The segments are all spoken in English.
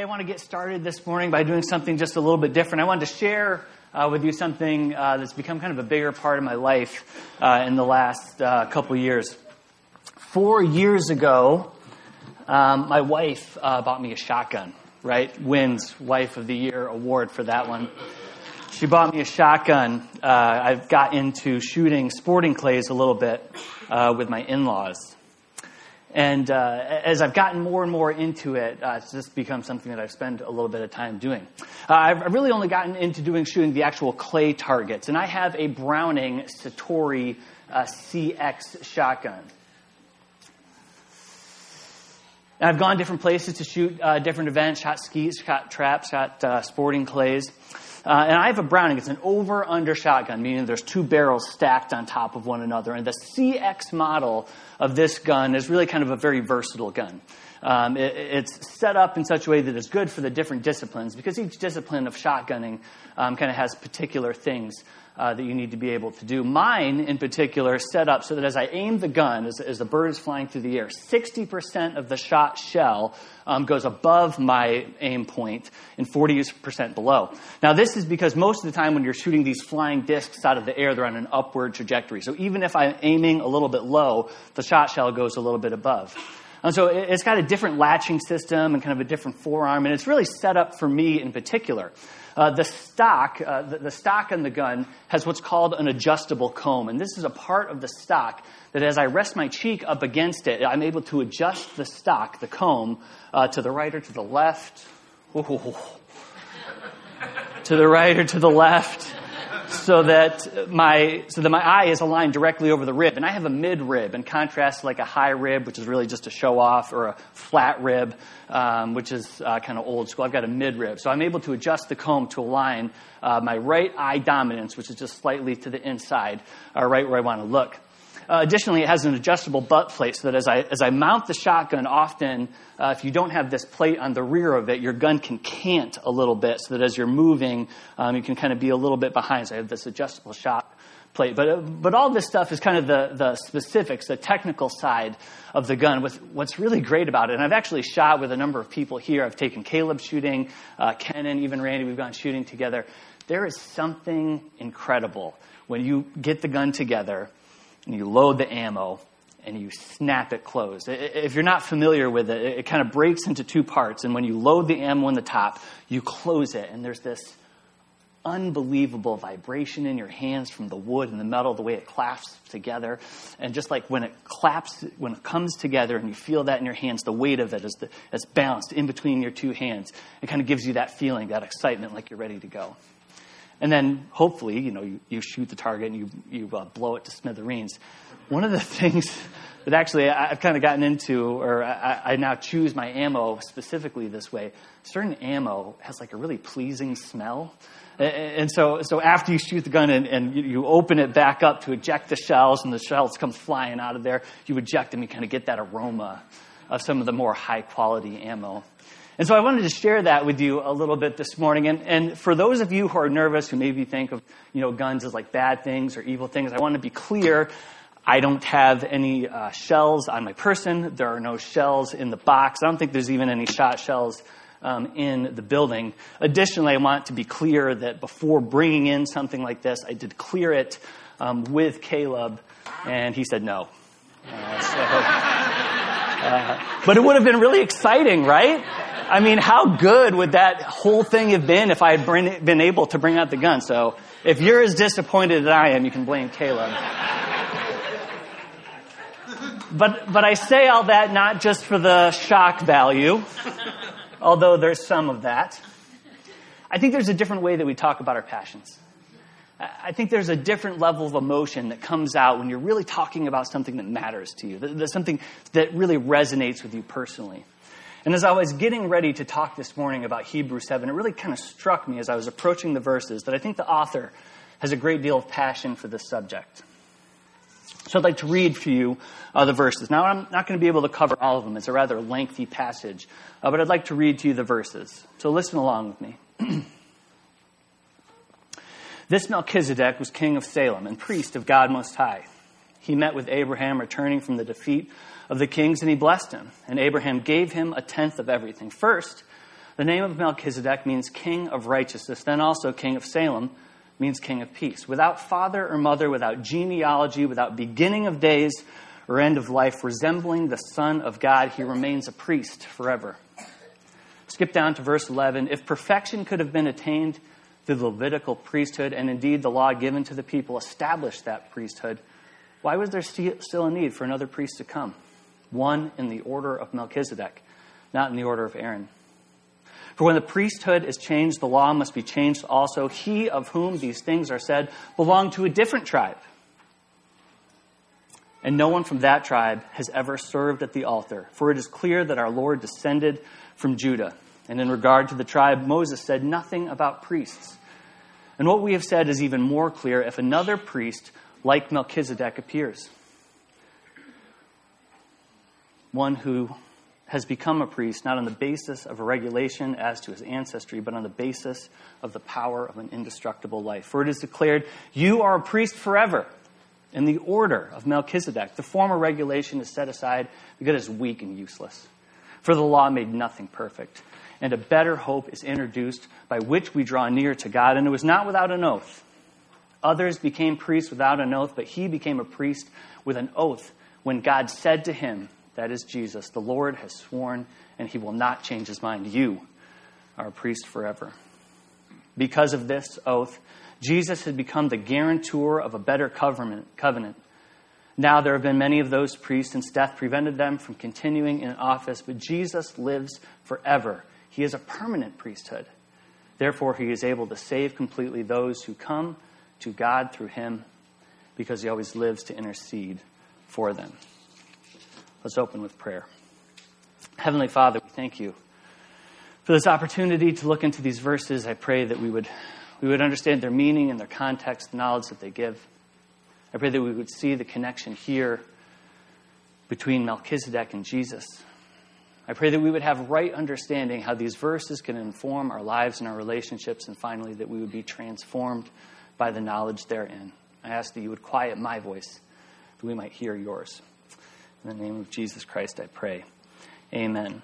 Hey, I want to get started this morning by doing something just a little bit different. I wanted to share uh, with you something uh, that's become kind of a bigger part of my life uh, in the last uh, couple years. Four years ago, um, my wife uh, bought me a shotgun, right? Wins Wife of the Year award for that one. She bought me a shotgun. Uh, I've got into shooting sporting clays a little bit with my in laws. And uh, as I've gotten more and more into it, uh, it's just become something that I've spent a little bit of time doing. Uh, I've really only gotten into doing shooting the actual clay targets, and I have a Browning Citori uh, CX shotgun. And I've gone different places to shoot uh, different events, shot skeets, shot traps, shot uh, sporting clays. Uh, and I have a Browning. It's an over under shotgun, meaning there's two barrels stacked on top of one another. And the CX model of this gun is really kind of a very versatile gun. Um, it, it's set up in such a way that it's good for the different disciplines because each discipline of shotgunning um, kind of has particular things uh, that you need to be able to do. Mine, in particular, set up so that as I aim the gun, as, as the bird is flying through the air, 60% of the shot shell um, goes above my aim point and 40% below. Now, this is because most of the time when you're shooting these flying discs out of the air, they're on an upward trajectory. So even if I'm aiming a little bit low, the shot shell goes a little bit above. And so it's got a different latching system and kind of a different forearm, and it's really set up for me in particular. Uh, the stock, uh, the, the, stock on the gun has what's called an adjustable comb, and this is a part of the stock that as I rest my cheek up against it, I'm able to adjust the stock, the comb, uh, to the right or to the left. Ooh. to the right or to the left so that my so that my eye is aligned directly over the rib. And I have a mid rib, in contrast to like a high rib, which is really just a show off, or a flat rib, um, which is uh, kind of old school. I've got a mid rib, so I'm able to adjust the comb to align uh, my right eye dominance, which is just slightly to the inside, or right where I want to look. Uh, additionally, it has an adjustable butt plate so that as I, as I mount the shotgun, often uh, if you don't have this plate on the rear of it, your gun can cant a little bit so that as you're moving, um, you can kind of be a little bit behind. So I have this adjustable shot plate. But, uh, but all this stuff is kind of the, the specifics, the technical side of the gun. With what's really great about it, and I've actually shot with a number of people here. I've taken Caleb shooting, uh, Ken and even Randy, we've gone shooting together. There is something incredible when you get the gun together and you load the ammo and you snap it closed. If you're not familiar with it, it kind of breaks into two parts. And when you load the ammo in the top, you close it, and there's this unbelievable vibration in your hands from the wood and the metal, the way it clasps together. And just like when it claps, when it comes together and you feel that in your hands, the weight of it is, the, is balanced in between your two hands. It kind of gives you that feeling, that excitement, like you're ready to go. And then hopefully, you know, you, you shoot the target and you, you uh, blow it to smithereens. One of the things that actually I've kind of gotten into, or I, I, now choose my ammo specifically this way, certain ammo has like a really pleasing smell. And so, so after you shoot the gun and, and you open it back up to eject the shells and the shells come flying out of there, you eject them, you kind of get that aroma of some of the more high quality ammo. And so I wanted to share that with you a little bit this morning. And, and for those of you who are nervous, who maybe think of you know, guns as like bad things or evil things, I want to be clear. I don't have any uh, shells on my person. There are no shells in the box. I don't think there's even any shot shells um, in the building. Additionally, I want to be clear that before bringing in something like this, I did clear it um, with Caleb, and he said no. Uh, so, uh, but it would have been really exciting, right? I mean, how good would that whole thing have been if I had been able to bring out the gun? So if you're as disappointed as I am, you can blame Caleb. But, but I say all that not just for the shock value, although there's some of that. I think there's a different way that we talk about our passions. I think there's a different level of emotion that comes out when you're really talking about something that matters to you, There's something that really resonates with you personally. And as I was getting ready to talk this morning about Hebrews 7, it really kind of struck me as I was approaching the verses that I think the author has a great deal of passion for this subject. So I'd like to read for you uh, the verses. Now, I'm not going to be able to cover all of them. It's a rather lengthy passage, uh, but I'd like to read to you the verses. So listen along with me. this Melchizedek was king of Salem and priest of God Most High. He met with Abraham returning from the defeat of the kings, and he blessed him. And Abraham gave him a tenth of everything. First, The name of Melchizedek means king of righteousness, then also king of Salem means king of peace. Without father or mother, without genealogy, without beginning of days or end of life, resembling the Son of God, he remains a priest forever. Skip down to verse 11. If perfection could have been attained through the Levitical priesthood, and indeed the law given to the people established that priesthood, why was there still a need for another priest to come? One in the order of Melchizedek, not in the order of Aaron. For when the priesthood is changed, the law must be changed also. He of whom these things are said belonged to a different tribe. And no one from that tribe has ever served at the altar. For it is clear that our Lord descended from Judah. And in regard to the tribe, Moses said nothing about priests. And what we have said is even more clear if another priest like Melchizedek appears. One who has become a priest not on the basis of a regulation as to his ancestry, but on the basis of the power of an indestructible life. For it is declared, You are a priest forever in the order of Melchizedek. The former regulation is set aside because it is weak and useless. For the law made nothing perfect. And a better hope is introduced by which we draw near to God. And it was not without an oath. Others became priests without an oath, but he became a priest with an oath when God said to him, that is Jesus. The Lord has sworn, and he will not change his mind. You are a priest forever. Because of this oath, Jesus had become the guarantor of a better covenant. Now there have been many of those priests, since death prevented them from continuing in office, but Jesus lives forever. He is a permanent priesthood. Therefore, he is able to save completely those who come to God through him, because he always lives to intercede for them. Let's open with prayer. Heavenly Father, we thank you for this opportunity to look into these verses. I pray that we would, we would understand their meaning and their context, the knowledge that they give. I pray that we would see the connection here between Melchizedek and Jesus. I pray that we would have right understanding how these verses can inform our lives and our relationships, and finally, that we would be transformed by the knowledge therein. I ask that you would quiet my voice, that we might hear yours. In the name of Jesus Christ, I pray. Amen.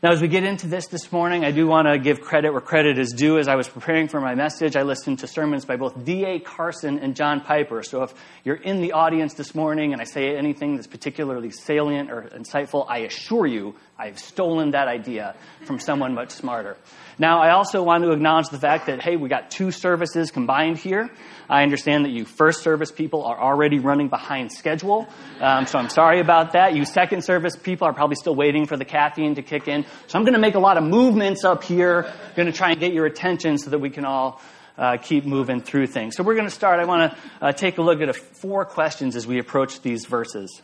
Now, as we get into this this morning, I do want to give credit where credit is due. As I was preparing for my message, I listened to sermons by both D.A. Carson and John Piper. So if you're in the audience this morning and I say anything that's particularly salient or insightful, I assure you I've stolen that idea from someone much smarter. Now, I also want to acknowledge the fact that, hey, we got two services combined here. I understand that you first service people are already running behind schedule, um, so I'm sorry about that. You second service people are probably still waiting for the caffeine to kick in. So I'm going to make a lot of movements up here, I'm going to try and get your attention so that we can all uh, keep moving through things. So we're going to start. I want to uh, take a look at a, four questions as we approach these verses.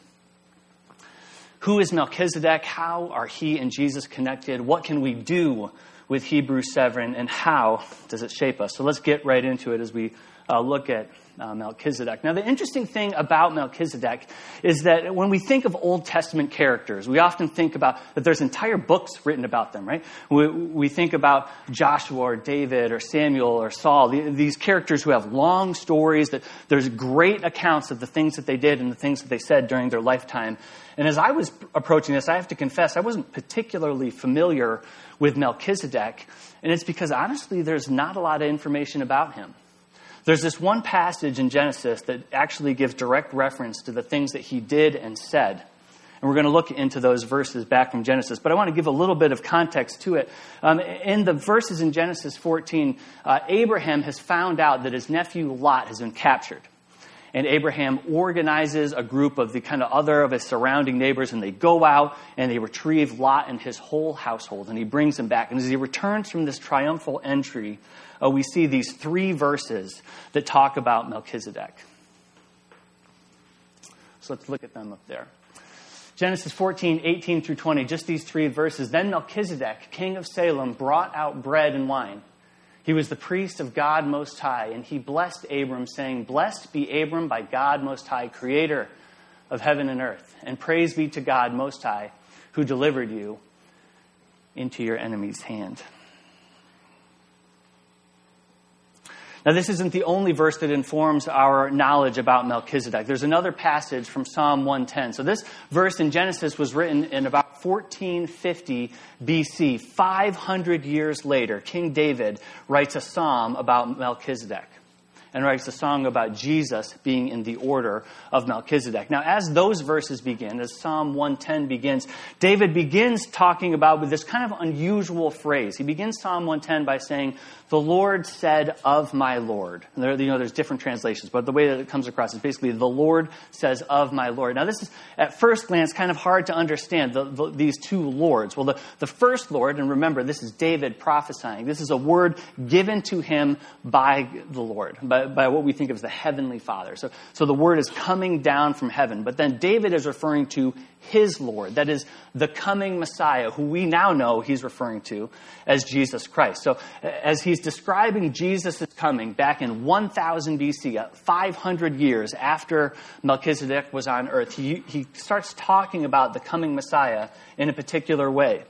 Who is Melchizedek? How are he and Jesus connected? What can we do with Hebrews 7 and how does it shape us? So let's get right into it as we uh, look at uh, Melchizedek. Now, the interesting thing about Melchizedek is that when we think of Old Testament characters, we often think about that there's entire books written about them, right? We, we think about Joshua or David or Samuel or Saul, the, these characters who have long stories, that there's great accounts of the things that they did and the things that they said during their lifetime. And as I was approaching this, I have to confess, I wasn't particularly familiar with Melchizedek, and it's because honestly, there's not a lot of information about him. There's this one passage in Genesis that actually gives direct reference to the things that he did and said. And we're going to look into those verses back from Genesis. But I want to give a little bit of context to it. Um, in the verses in Genesis 14, uh, Abraham has found out that his nephew Lot has been captured and Abraham organizes a group of the kind of other of his surrounding neighbors, and they go out and they retrieve Lot and his whole household, and he brings them back. And as he returns from this triumphal entry, uh, we see these three verses that talk about Melchizedek. So let's look at them up there. Genesis 14, 18 through 20, just these three verses. Then Melchizedek, king of Salem, brought out bread and wine. He was the priest of God Most High, and he blessed Abram, saying, Blessed be Abram by God Most High, creator of heaven and earth, and praise be to God Most High, who delivered you into your enemy's hand. Now, this isn't the only verse that informs our knowledge about Melchizedek. There's another passage from Psalm 110. So, this verse in Genesis was written in about 1450 BC. 500 years later, King David writes a psalm about Melchizedek and writes a song about Jesus being in the order of Melchizedek. Now, as those verses begin, as Psalm 110 begins, David begins talking about with this kind of unusual phrase. He begins Psalm 110 by saying, The Lord said of my Lord. And there, you know, there's different translations, but the way that it comes across is basically, The Lord says of my Lord. Now, this is, at first glance, kind of hard to understand the, the, these two Lords. Well, the, the first Lord, and remember, this is David prophesying, this is a word given to him by the Lord, by, by, what we think of as the Heavenly Father. So, so the word is coming down from heaven. But then David is referring to his Lord, that is the coming Messiah, who we now know he's referring to as Jesus Christ. So as he's describing Jesus' coming back in 1000 BC, uh, 500 years after Melchizedek was on earth, he, he starts talking about the coming Messiah in a particular way.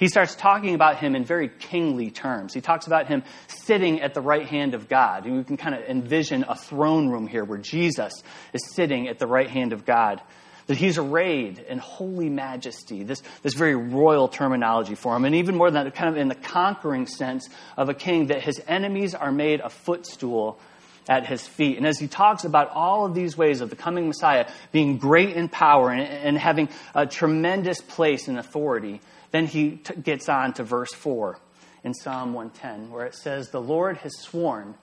He starts talking about him in very kingly terms. He talks about him sitting at the right hand of God. And we can kind of envision a throne room here where Jesus is sitting at the right hand of God. That he's arrayed in holy majesty, this, this very royal terminology for him. And even more than that, kind of in the conquering sense of a king, that his enemies are made a footstool at his feet. And as he talks about all of these ways of the coming Messiah being great in power and, and having a tremendous place and authority, then he t- gets on to verse 4 in Psalm 110, where it says, The Lord has sworn,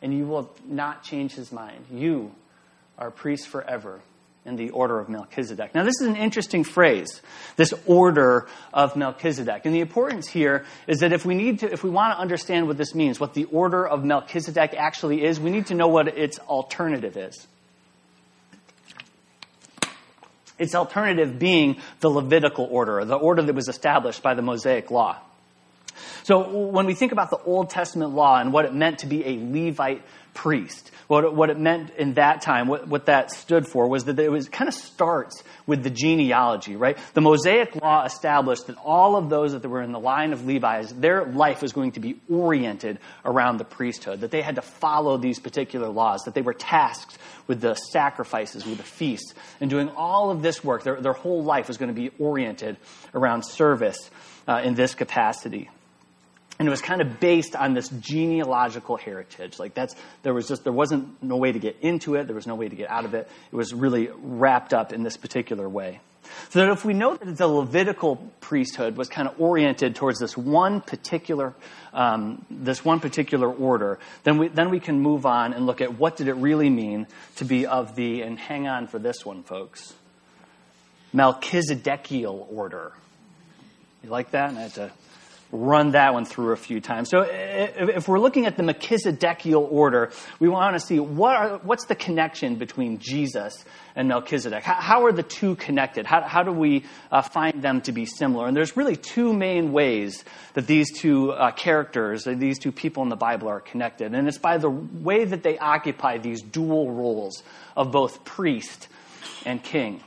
and you will not change his mind. You are priest forever in the order of Melchizedek. Now, this is an interesting phrase, this order of Melchizedek. And the importance here is that if we need to, if we want to understand what this means, what the order of Melchizedek actually is, we need to know what its alternative is. Its alternative being the Levitical order, the order that was established by the Mosaic Law. So when we think about the Old Testament law and what it meant to be a Levite priest, what it, what it meant in that time, what, what that stood for was that it was kind of starts with the genealogy, right? The Mosaic law established that all of those that were in the line of Levi's, their life was going to be oriented around the priesthood, that they had to follow these particular laws, that they were tasked with the sacrifices, with the feasts, and doing all of this work. Their, their whole life was going to be oriented around service uh, in this capacity and it was kind of based on this genealogical heritage. Like that's there was just there wasn't no way to get into it. There was no way to get out of it. It was really wrapped up in this particular way. So that if we know that the levitical priesthood was kind of oriented towards this one particular um, this one particular order then we then we can move on and look at what did it really mean to be of the and hang on for this one folks melchizedekial order. You like that? I had to run that one through a few times. So if we're looking at the Melchizedekial order, we want to see what are, what's the connection between Jesus and Melchizedek? How, are the two connected? How, how do we uh, find them to be similar? And there's really two main ways that these two uh, characters, these two people in the Bible are connected. And it's by the way that they occupy these dual roles of both priest and king.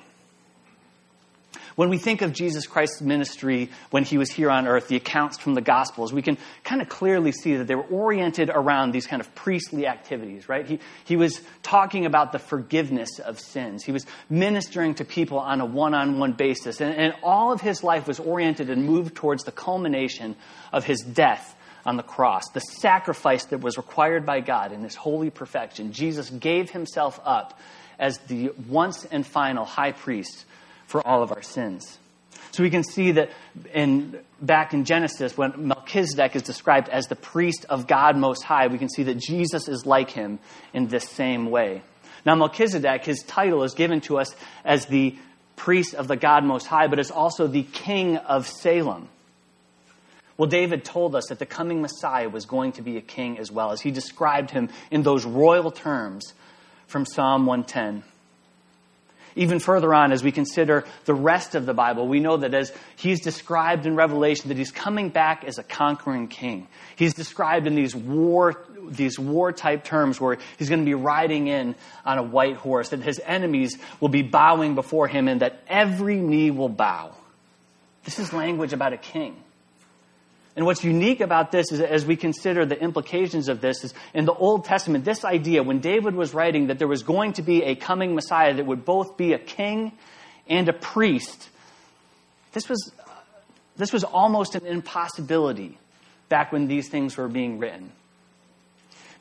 When we think of Jesus Christ's ministry when he was here on earth, the accounts from the Gospels, we can kind of clearly see that they were oriented around these kind of priestly activities, right? He, he was talking about the forgiveness of sins. He was ministering to people on a one on one basis. And, and all of his life was oriented and moved towards the culmination of his death on the cross, the sacrifice that was required by God in his holy perfection. Jesus gave himself up as the once and final high priest for all of our sins. So we can see that in, back in Genesis, when Melchizedek is described as the priest of God Most High, we can see that Jesus is like him in this same way. Now, Melchizedek, his title is given to us as the priest of the God Most High, but is also the king of Salem. Well, David told us that the coming Messiah was going to be a king as well, as he described him in those royal terms from Psalm 110. Even further on, as we consider the rest of the Bible, we know that as he's described in Revelation, that he's coming back as a conquering king. He's described in these war, these war type terms where he's going to be riding in on a white horse, that his enemies will be bowing before him, and that every knee will bow. This is language about a king. And what's unique about this is as we consider the implications of this is in the Old Testament, this idea, when David was writing that there was going to be a coming Messiah that would both be a king and a priest, this was, this was almost an impossibility back when these things were being written.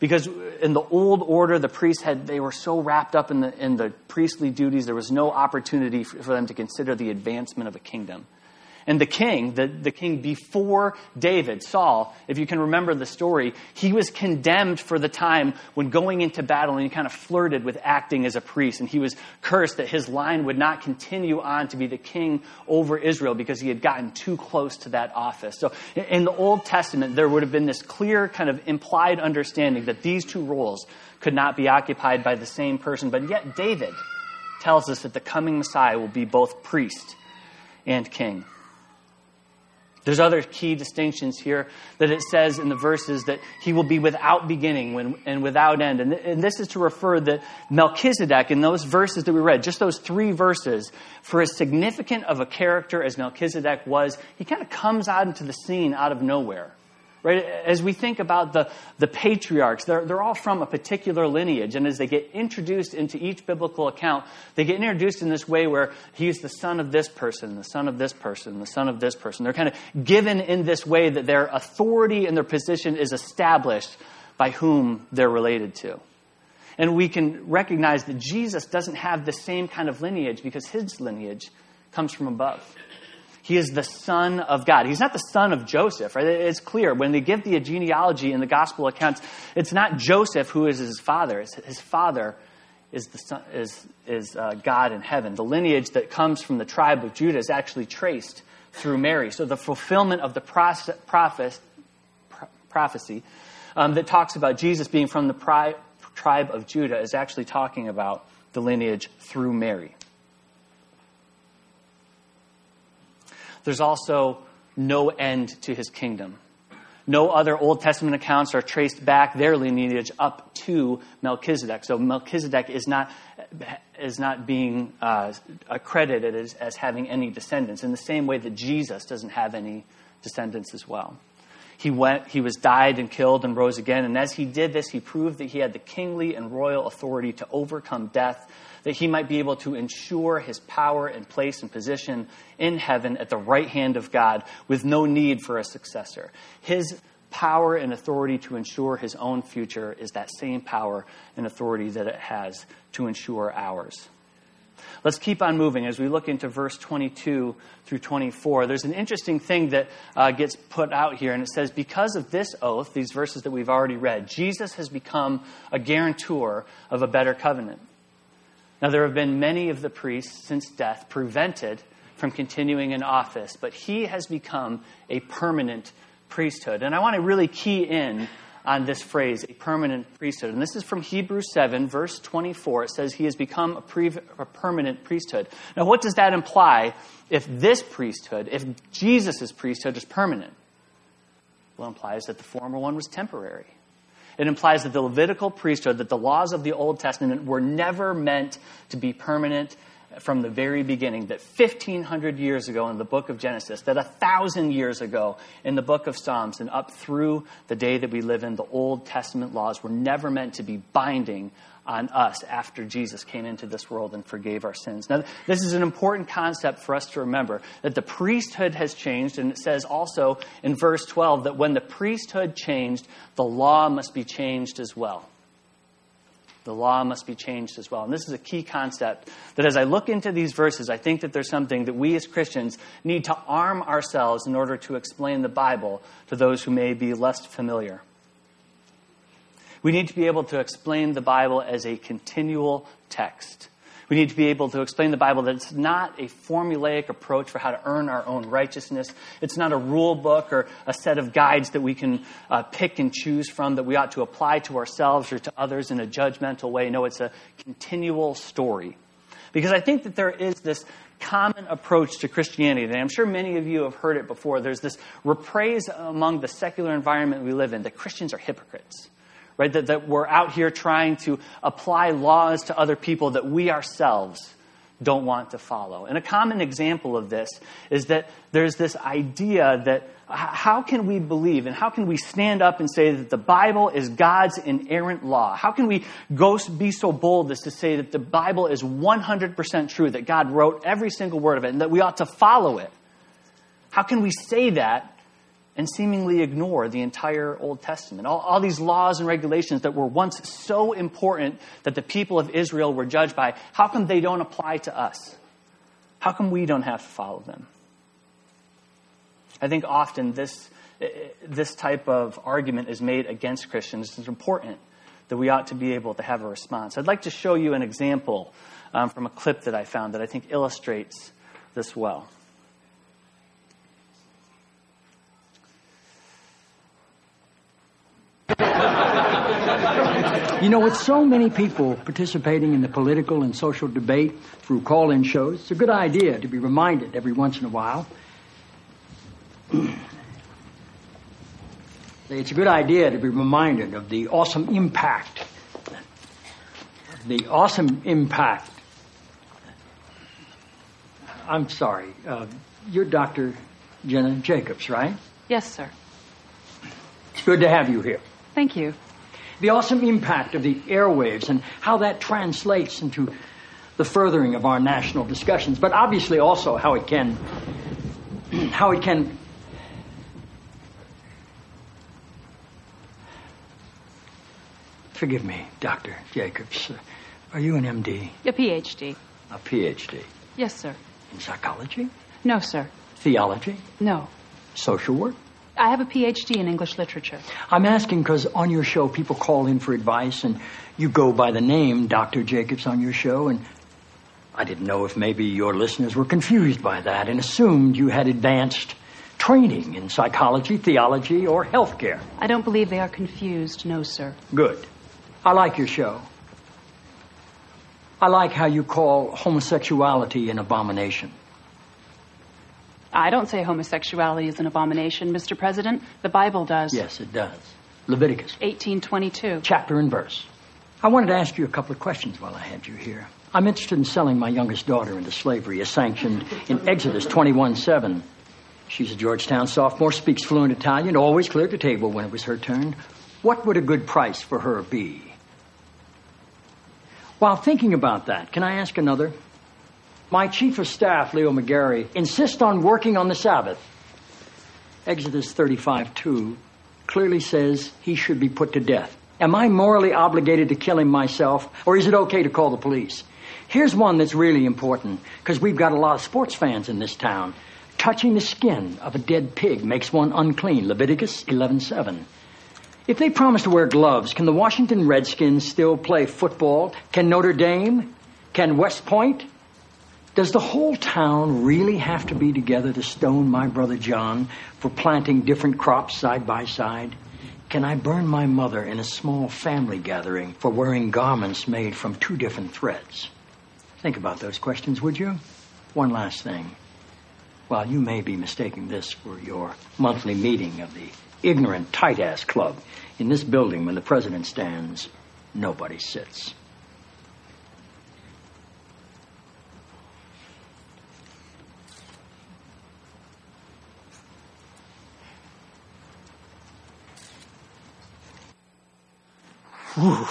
Because in the old order, the priests had, they were so wrapped up in the, in the priestly duties, there was no opportunity for, them to consider the advancement of a kingdom. And the king, the, the king before David, Saul, if you can remember the story, he was condemned for the time when going into battle and he kind of flirted with acting as a priest. And he was cursed that his line would not continue on to be the king over Israel because he had gotten too close to that office. So in the Old Testament, there would have been this clear kind of implied understanding that these two roles could not be occupied by the same person. But yet David tells us that the coming Messiah will be both priest and king. There's other key distinctions here that it says in the verses that he will be without beginning and without end. And this is to refer that Melchizedek, in those verses that we read, just those three verses, for as significant of a character as Melchizedek was, he kind of comes out into the scene out of nowhere. Right? As we think about the, the patriarchs, they're, they're all from a particular lineage. And as they get introduced into each biblical account, they get introduced in this way where he's the son of this person, the son of this person, the son of this person. They're kind of given in this way that their authority and their position is established by whom they're related to. And we can recognize that Jesus doesn't have the same kind of lineage because his lineage comes from above. He is the son of God. He's not the son of Joseph, right? It's clear. When they give the genealogy in the gospel accounts, it's not Joseph who is his father. It's his father is, the son, is, is uh, God in heaven. The lineage that comes from the tribe of Judah is actually traced through Mary. So the fulfillment of the prophet, prophecy um, that talks about Jesus being from the pri- tribe of Judah is actually talking about the lineage through Mary. There's also no end to his kingdom. No other Old Testament accounts are traced back their lineage up to Melchizedek. So Melchizedek is not, is not being uh, accredited as, as having any descendants in the same way that Jesus doesn't have any descendants as well. He went, he was died and killed and rose again. And as he did this, he proved that he had the kingly and royal authority to overcome death that he might be able to ensure his power and place and position in heaven at the right hand of God with no need for a successor. His power and authority to ensure his own future is that same power and authority that it has to ensure ours. Let's keep on moving as we look into verse 22 through 24. There's an interesting thing that uh, gets put out here, and it says, Because of this oath, these verses that we've already read, Jesus has become a guarantor of a better covenant. Now, there have been many of the priests since death prevented from continuing in office, but he has become a permanent priesthood. And I want to really key in on this phrase, a permanent priesthood. And this is from Hebrews 7, verse 24. It says he has become a, pre- a permanent priesthood. Now, what does that imply if this priesthood, if Jesus' priesthood is permanent? Well, it implies that the former one was temporary. It implies that the Levitical priesthood, that the laws of the Old Testament were never meant to be permanent from the very beginning, that 1,500 years ago in the book of Genesis, that 1,000 years ago in the book of Psalms, and up through the day that we live in, the Old Testament laws were never meant to be binding on us after Jesus came into this world and forgave our sins. Now, this is an important concept for us to remember that the priesthood has changed, and it says also in verse 12 that when the priesthood changed, the law must be changed as well. The law must be changed as well. And this is a key concept that as I look into these verses, I think that there's something that we as Christians need to arm ourselves in order to explain the Bible to those who may be less familiar. We need to be able to explain the Bible as a continual text. We need to be able to explain the Bible that it's not a formulaic approach for how to earn our own righteousness. It's not a rule book or a set of guides that we can uh, pick and choose from that we ought to apply to ourselves or to others in a judgmental way. No, it's a continual story. Because I think that there is this common approach to Christianity, and I'm sure many of you have heard it before. There's this reprise among the secular environment we live in that Christians are hypocrites right? That, that we're out here trying to apply laws to other people that we ourselves don't want to follow. And a common example of this is that there's this idea that how can we believe and how can we stand up and say that the Bible is God's inerrant law? How can we go be so bold as to say that the Bible is 100% true, that God wrote every single word of it, and that we ought to follow it? How can we say that and seemingly ignore the entire Old Testament? All, all these laws and regulations that were once so important that the people of Israel were judged by, how come they don't apply to us? How come we don't have to follow them? I think often this, this type of argument is made against Christians. It's important that we ought to be able to have a response. I'd like to show you an example um, from a clip that I found that I think illustrates this well. You know, with so many people participating in the political and social debate through call in shows, it's a good idea to be reminded every once in a while it's a good idea to be reminded of the awesome impact, the awesome impact. I'm sorry, uh, you're Dr. Jenna Jacobs, right? Yes, sir. It's good to have you here. Thank you. The awesome impact of the airwaves and how that translates into the furthering of our national discussions, but obviously also how it can how it can Forgive me, Dr. Jacobs. Are you an MD? A PhD. A PhD? Yes, sir. In psychology? No, sir. Theology? No. Social work? I have a PhD in English literature. I'm asking because on your show, people call in for advice, and you go by the name Dr. Jacobs on your show, and I didn't know if maybe your listeners were confused by that and assumed you had advanced training in psychology, theology, or healthcare. I don't believe they are confused, no, sir. Good. I like your show. I like how you call homosexuality an abomination. I don't say homosexuality is an abomination, Mr. President. The Bible does. Yes, it does. Leviticus 1822. Chapter and verse. I wanted to ask you a couple of questions while I had you here. I'm interested in selling my youngest daughter into slavery as sanctioned in Exodus 21 7. She's a Georgetown sophomore, speaks fluent Italian, always cleared the table when it was her turn. What would a good price for her be? While thinking about that, can I ask another? My chief of staff, Leo McGarry, insists on working on the Sabbath. Exodus 35 2 clearly says he should be put to death. Am I morally obligated to kill him myself, or is it okay to call the police? Here's one that's really important, because we've got a lot of sports fans in this town. Touching the skin of a dead pig makes one unclean. Leviticus 11:7. If they promise to wear gloves, can the Washington Redskins still play football? Can Notre Dame? Can West Point? Does the whole town really have to be together to stone my brother John for planting different crops side by side? Can I burn my mother in a small family gathering for wearing garments made from two different threads? Think about those questions, would you? One last thing. While you may be mistaking this for your monthly meeting of the ignorant, tight ass club. In this building, when the president stands, nobody sits. Whew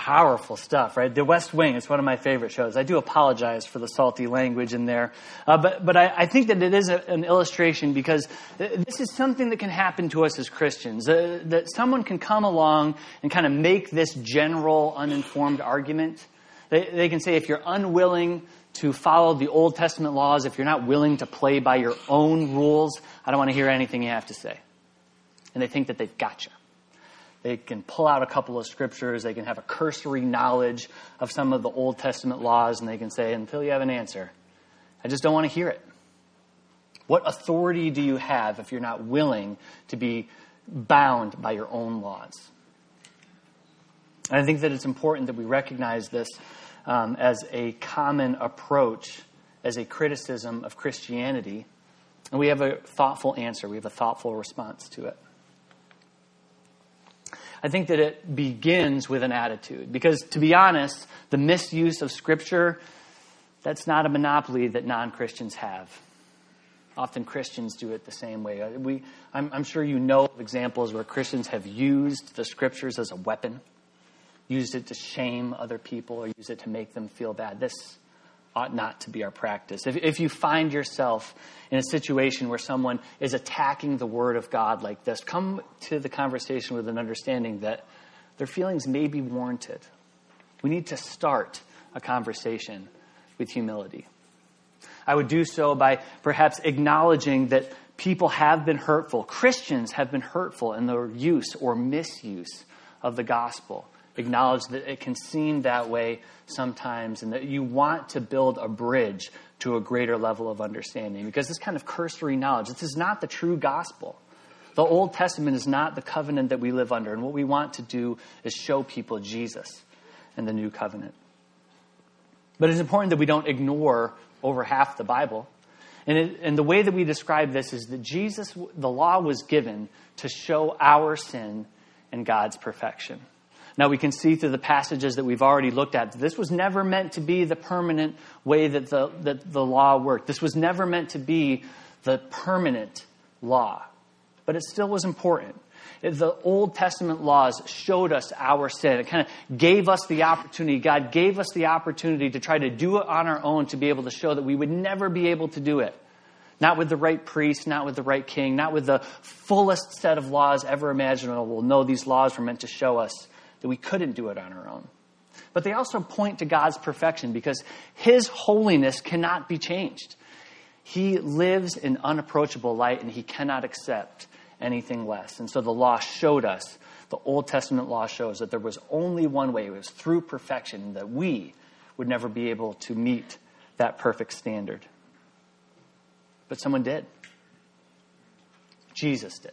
powerful stuff, right? The West Wing is one of my favorite shows. I do apologize for the salty language in there, uh, but but I, I, think that it is a, an illustration because this is something that can happen to us as Christians. Uh, that someone can come along and kind of make this general, uninformed argument. They, they can say if you're unwilling to follow the Old Testament laws, if you're not willing to play by your own rules, I don't want to hear anything you have to say. And they think that they've got you. They can pull out a couple of scriptures. They can have a cursory knowledge of some of the Old Testament laws, and they can say, until you have an answer, I just don't want to hear it. What authority do you have if you're not willing to be bound by your own laws? And I think that it's important that we recognize this um, as a common approach, as a criticism of Christianity, and we have a thoughtful answer, we have a thoughtful response to it. I think that it begins with an attitude. Because to be honest, the misuse of Scripture, that's not a monopoly that non Christians have. Often Christians do it the same way. We, I'm, I'm sure you know of examples where Christians have used the Scriptures as a weapon, used it to shame other people, or use it to make them feel bad. This ought not to be our practice. If, if you find yourself in a situation where someone is attacking the Word of God like this, come to the conversation with an understanding that their feelings may be warranted. We need to start a conversation with humility. I would do so by perhaps acknowledging that people have been hurtful, Christians have been hurtful in their use or misuse of the gospel acknowledge that it can seem that way sometimes and that you want to build a bridge to a greater level of understanding because this kind of cursory knowledge, this is not the true gospel. The Old Testament is not the covenant that we live under, and what we want to do is show people Jesus and the new covenant. But it's important that we don't ignore over half the Bible. And, it, and the way that we describe this is that Jesus, the law was given to show our sin and God's perfection. Now, we can see through the passages that we've already looked at, this was never meant to be the permanent way that the, that the law worked. This was never meant to be the permanent law. But it still was important. The Old Testament laws showed us our sin. It kind of gave us the opportunity. God gave us the opportunity to try to do it on our own to be able to show that we would never be able to do it. Not with the right priest, not with the right king, not with the fullest set of laws ever imaginable. No, these laws were meant to show us that we couldn't do it on our own. But they also point to God's perfection because His holiness cannot be changed. He lives in unapproachable light and He cannot accept anything less. And so the law showed us, the Old Testament law shows that there was only one way, it was through perfection, that we would never be able to meet that perfect standard. But someone did. Jesus did.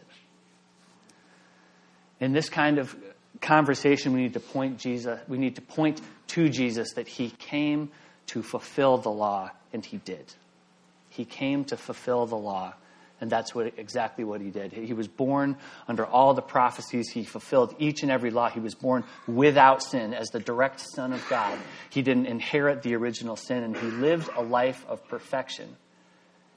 In this kind of conversation, we need to point Jesus, we need to point to Jesus that he came to fulfill the law, and he did. He came to fulfill the law, and that's what exactly what he did. He was born under all the prophecies. He fulfilled each and every law. He was born without sin as the direct Son of God. He didn't inherit the original sin, and he lived a life of perfection.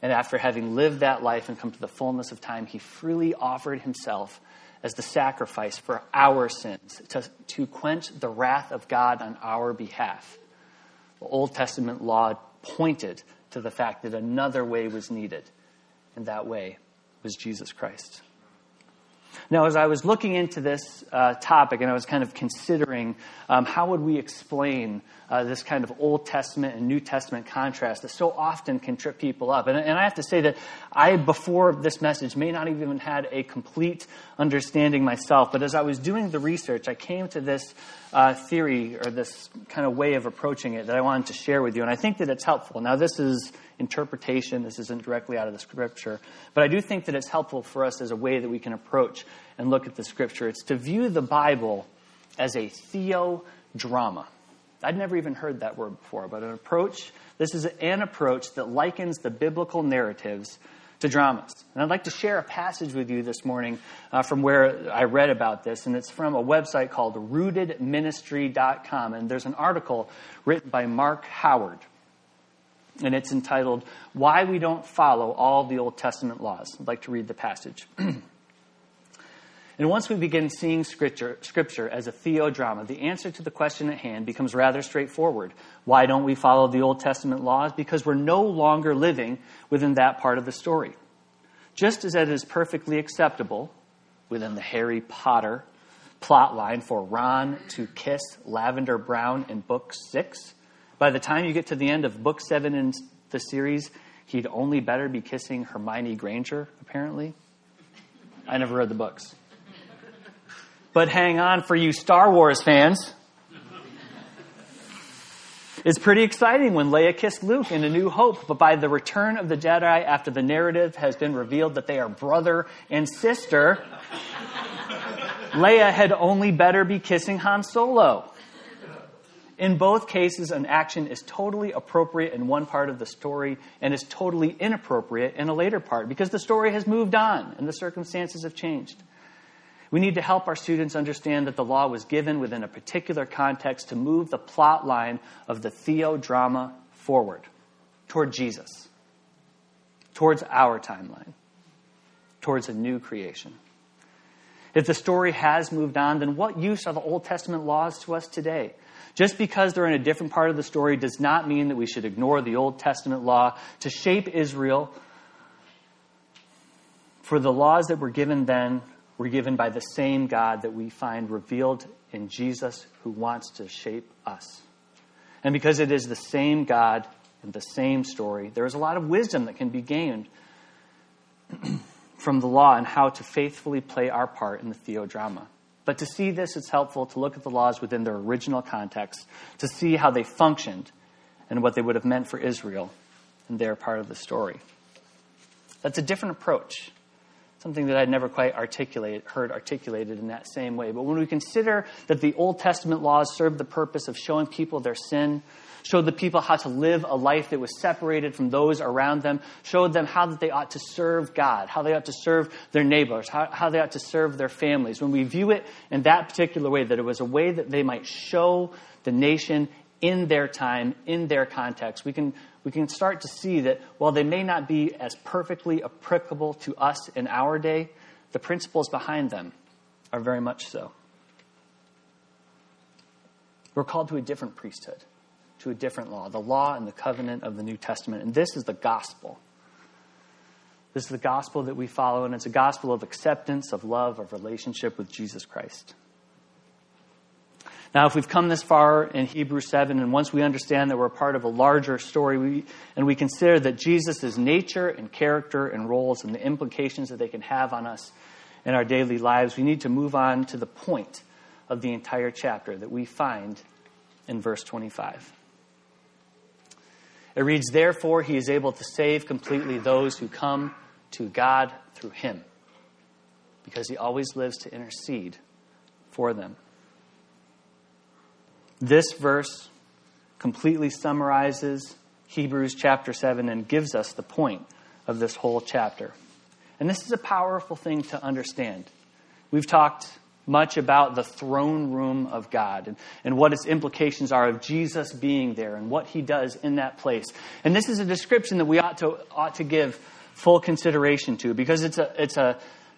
And after having lived that life and come to the fullness of time, he freely offered himself as the sacrifice for our sins, to, to quench the wrath of God on our behalf. The Old Testament law pointed to the fact that another way was needed, and that way was Jesus Christ. Now, as I was looking into this uh, topic and I was kind of considering um, how would we explain uh, this kind of Old Testament and New Testament contrast that so often can trip people up. And, and, I have to say that I, before this message, may not even had a complete understanding myself. But as I was doing the research, I came to this uh, theory or this kind of way of approaching it that I wanted to share with you. And I think that it's helpful. Now, this is interpretation. This isn't directly out of the scripture. But I do think that it's helpful for us as a way that we can approach and look at the scripture. It's to view the Bible as a theodrama. I'd never even heard that word before, but an approach, this is an approach that likens the biblical narratives to dramas. And I'd like to share a passage with you this morning uh, from where I read about this, and it's from a website called rootedministry.com. And there's an article written by Mark Howard, and it's entitled, Why We Don't Follow All the Old Testament Laws. I'd like to read the passage. And once we begin seeing scripture, scripture as a theodrama, the answer to the question at hand becomes rather straightforward. Why don't we follow the Old Testament laws? Because we're no longer living within that part of the story. Just as it is perfectly acceptable within the Harry Potter plot line for Ron to kiss Lavender Brown in book six, by the time you get to the end of book seven in the series, he'd only better be kissing Hermione Granger, apparently. I never read the books. But hang on for you Star Wars fans. It's pretty exciting when Leia kissed Luke in A New Hope, but by the return of the Jedi, after the narrative has been revealed that they are brother and sister, Leia had only better be kissing Han Solo. In both cases, an action is totally appropriate in one part of the story and is totally inappropriate in a later part because the story has moved on and the circumstances have changed. We need to help our students understand that the law was given within a particular context to move the plot line of the theodrama forward toward Jesus, towards our timeline, towards a new creation. If the story has moved on, then what use are the Old Testament laws to us today? Just because they're in a different part of the story does not mean that we should ignore the Old Testament law to shape Israel. For the laws that were given then were given by the same God that we find revealed in Jesus who wants to shape us. And because it is the same God and the same story, there is a lot of wisdom that can be gained from the law and how to faithfully play our part in the theodrama. But to see this, it's helpful to look at the laws within their original context, to see how they functioned and what they would have meant for Israel and their part of the story. That's a different approach, something that I'd never quite articulate, heard articulated in that same way. But when we consider that the Old Testament laws served the purpose of showing people their sin, showed the people how to live a life that was separated from those around them, showed them how that they ought to serve God, how they ought to serve their neighbors, how, how they ought to serve their families. When we view it in that particular way, that it was a way that they might show the nation in their time, in their context, we can, we can start to see that while they may not be as perfectly applicable to us in our day, the principles behind them are very much so. We're called to a different priesthood to a different law, the law and the covenant of the New Testament. And this is the gospel. This is the gospel that we follow, and it's a gospel of acceptance, of love, of relationship with Jesus Christ. Now, if we've come this far in Hebrews 7, and once we understand that we're part of a larger story, we, and we consider that Jesus' nature and character and roles and the implications that they can have on us in our daily lives, we need to move on to the point of the entire chapter that we find in verse 25. It reads, Therefore, he is able to save completely those who come to God through him, because he always lives to intercede for them. This verse completely summarizes Hebrews chapter 7 and gives us the point of this whole chapter. And this is a powerful thing to understand. We've talked much about the throne room of God and, and what its implications are of Jesus being there and what he does in that place. And this is a description that we ought to, ought to give full consideration to because it's a, it's a,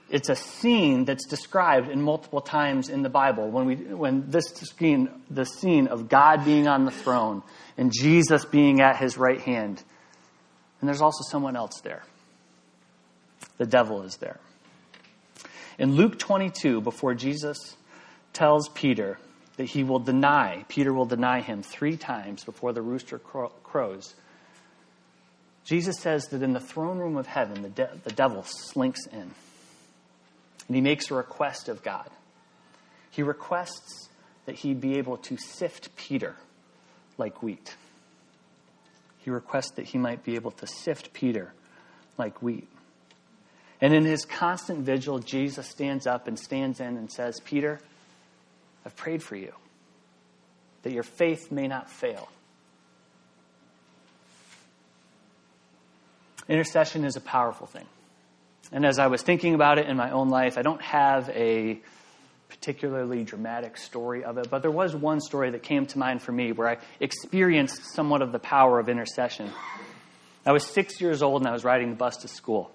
it's a scene that's described in multiple times in the Bible. When, we, when this scene, the scene of God being on the throne and Jesus being at his right hand. And there's also someone else there. The devil is there. In Luke 22, before Jesus tells Peter that he will deny, Peter will deny him three times before the rooster crows, Jesus says that in the throne room of heaven, the, de- the devil slinks in. And he makes a request of God. He requests that he be able to sift Peter like wheat. He requests that he might be able to sift Peter like wheat. And in his constant vigil, Jesus stands up and stands in and says, Peter, I've prayed for you, that your faith may not fail. Intercession is a powerful thing. And as I was thinking about it in my own life, I don't have a particularly dramatic story of it, but there was one story that came to mind for me where I experienced somewhat of the power of intercession. I was six years old and I was riding the bus to school.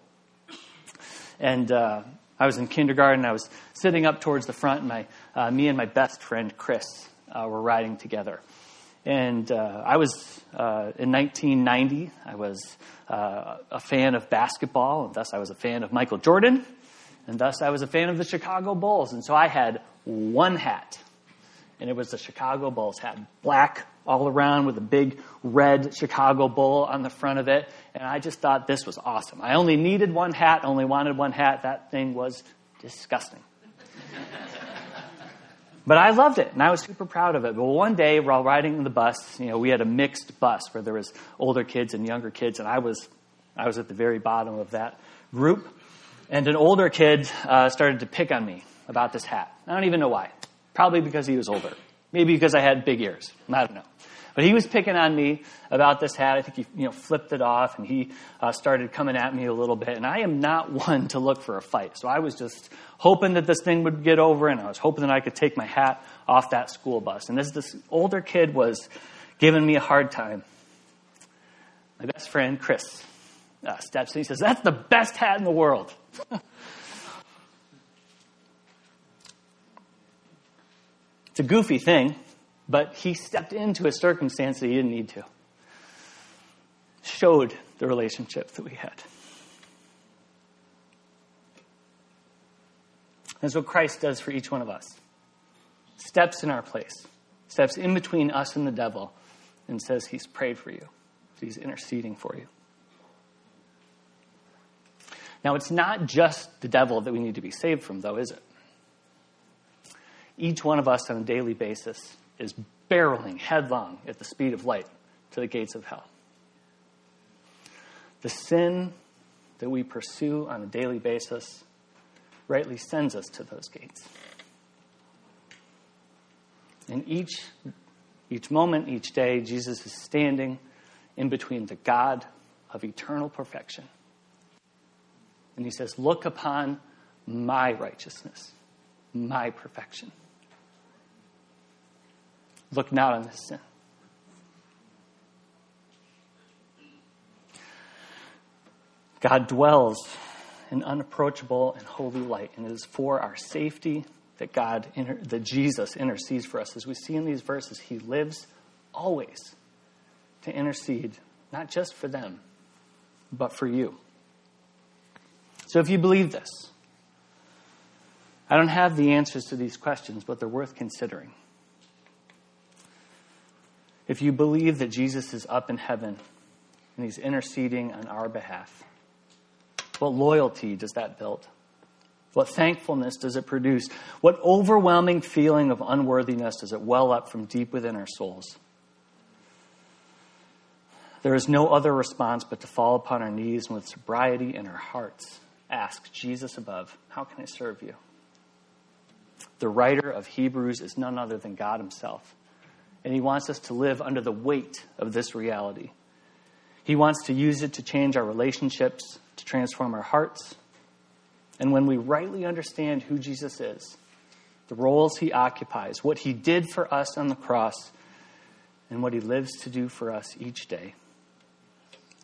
And uh, I was in kindergarten. I was sitting up towards the front, and my, uh, me and my best friend, Chris, uh, were riding together. And uh, I was, uh, in 1990, I was uh, a fan of basketball, and thus I was a fan of Michael Jordan, and thus I was a fan of the Chicago Bulls. And so I had one hat, and it was the Chicago Bulls hat, black all around with a big red Chicago Bull on the front of it. And I just thought this was awesome. I only needed one hat, only wanted one hat. That thing was disgusting. But I loved it, and I was super proud of it. But one day, while riding the bus, you know, we had a mixed bus where there was older kids and younger kids, and I was, I was at the very bottom of that group. And an older kid uh, started to pick on me about this hat. I don't even know why. Probably because he was older. Maybe because I had big ears. I don't know. But he was picking on me about this hat. I think he you know, flipped it off and he uh, started coming at me a little bit. And I am not one to look for a fight. So I was just hoping that this thing would get over and I was hoping that I could take my hat off that school bus. And as this older kid was giving me a hard time, my best friend, Chris, uh, steps in. He says, That's the best hat in the world. it's a goofy thing, but he stepped into a circumstance that he didn't need to. Showed the relationship that we had. That's what Christ does for each one of us. Steps in our place, steps in between us and the devil, and says he's prayed for you, he's interceding for you. Now, it's not just the devil that we need to be saved from, though, is it? Each one of us on a daily basis is barreling headlong at the speed of light to the gates of hell. The sin that we pursue on a daily basis rightly sends us to those gates. And each, each moment, each day, Jesus is standing in between the God of eternal perfection and he says, Look upon my righteousness, my perfection. Look not on this sin. God dwells in unapproachable and holy light, and it is for our safety that God, that Jesus intercedes for us. As we see in these verses, He lives always to intercede, not just for them, but for you. So if you believe this, I don't have the answers to these questions, but they're worth considering. If you believe that Jesus is up in heaven and he's interceding on our behalf, what loyalty does that build? What thankfulness does it produce? What overwhelming feeling of unworthiness does it well up from deep within our souls? There is no other response but to fall upon our knees and with sobriety in our hearts ask Jesus above, How can I serve you? The writer of Hebrews is none other than God Himself. And He wants us to live under the weight of this reality. He wants to use it to change our relationships, to transform our hearts. And when we rightly understand who Jesus is, the roles He occupies, what He did for us on the cross, and what He lives to do for us each day,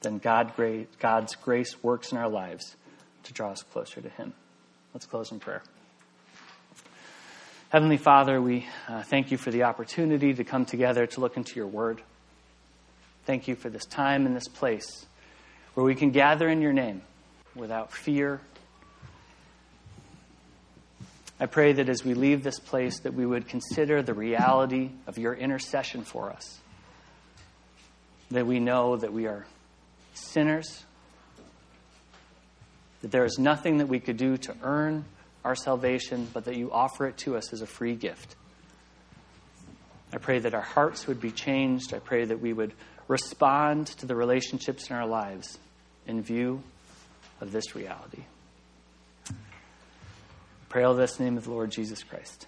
then God, God's grace works in our lives to draw us closer to Him. Let's close in prayer. Heavenly Father, we uh, thank you for the opportunity to come together to look into your word. Thank you for this time and this place where we can gather in your name without fear. I pray that as we leave this place that we would consider the reality of your intercession for us. That we know that we are sinners that there is nothing that we could do to earn our salvation, but that you offer it to us as a free gift. I pray that our hearts would be changed. I pray that we would respond to the relationships in our lives in view of this reality. I pray all this in the name of the Lord Jesus Christ.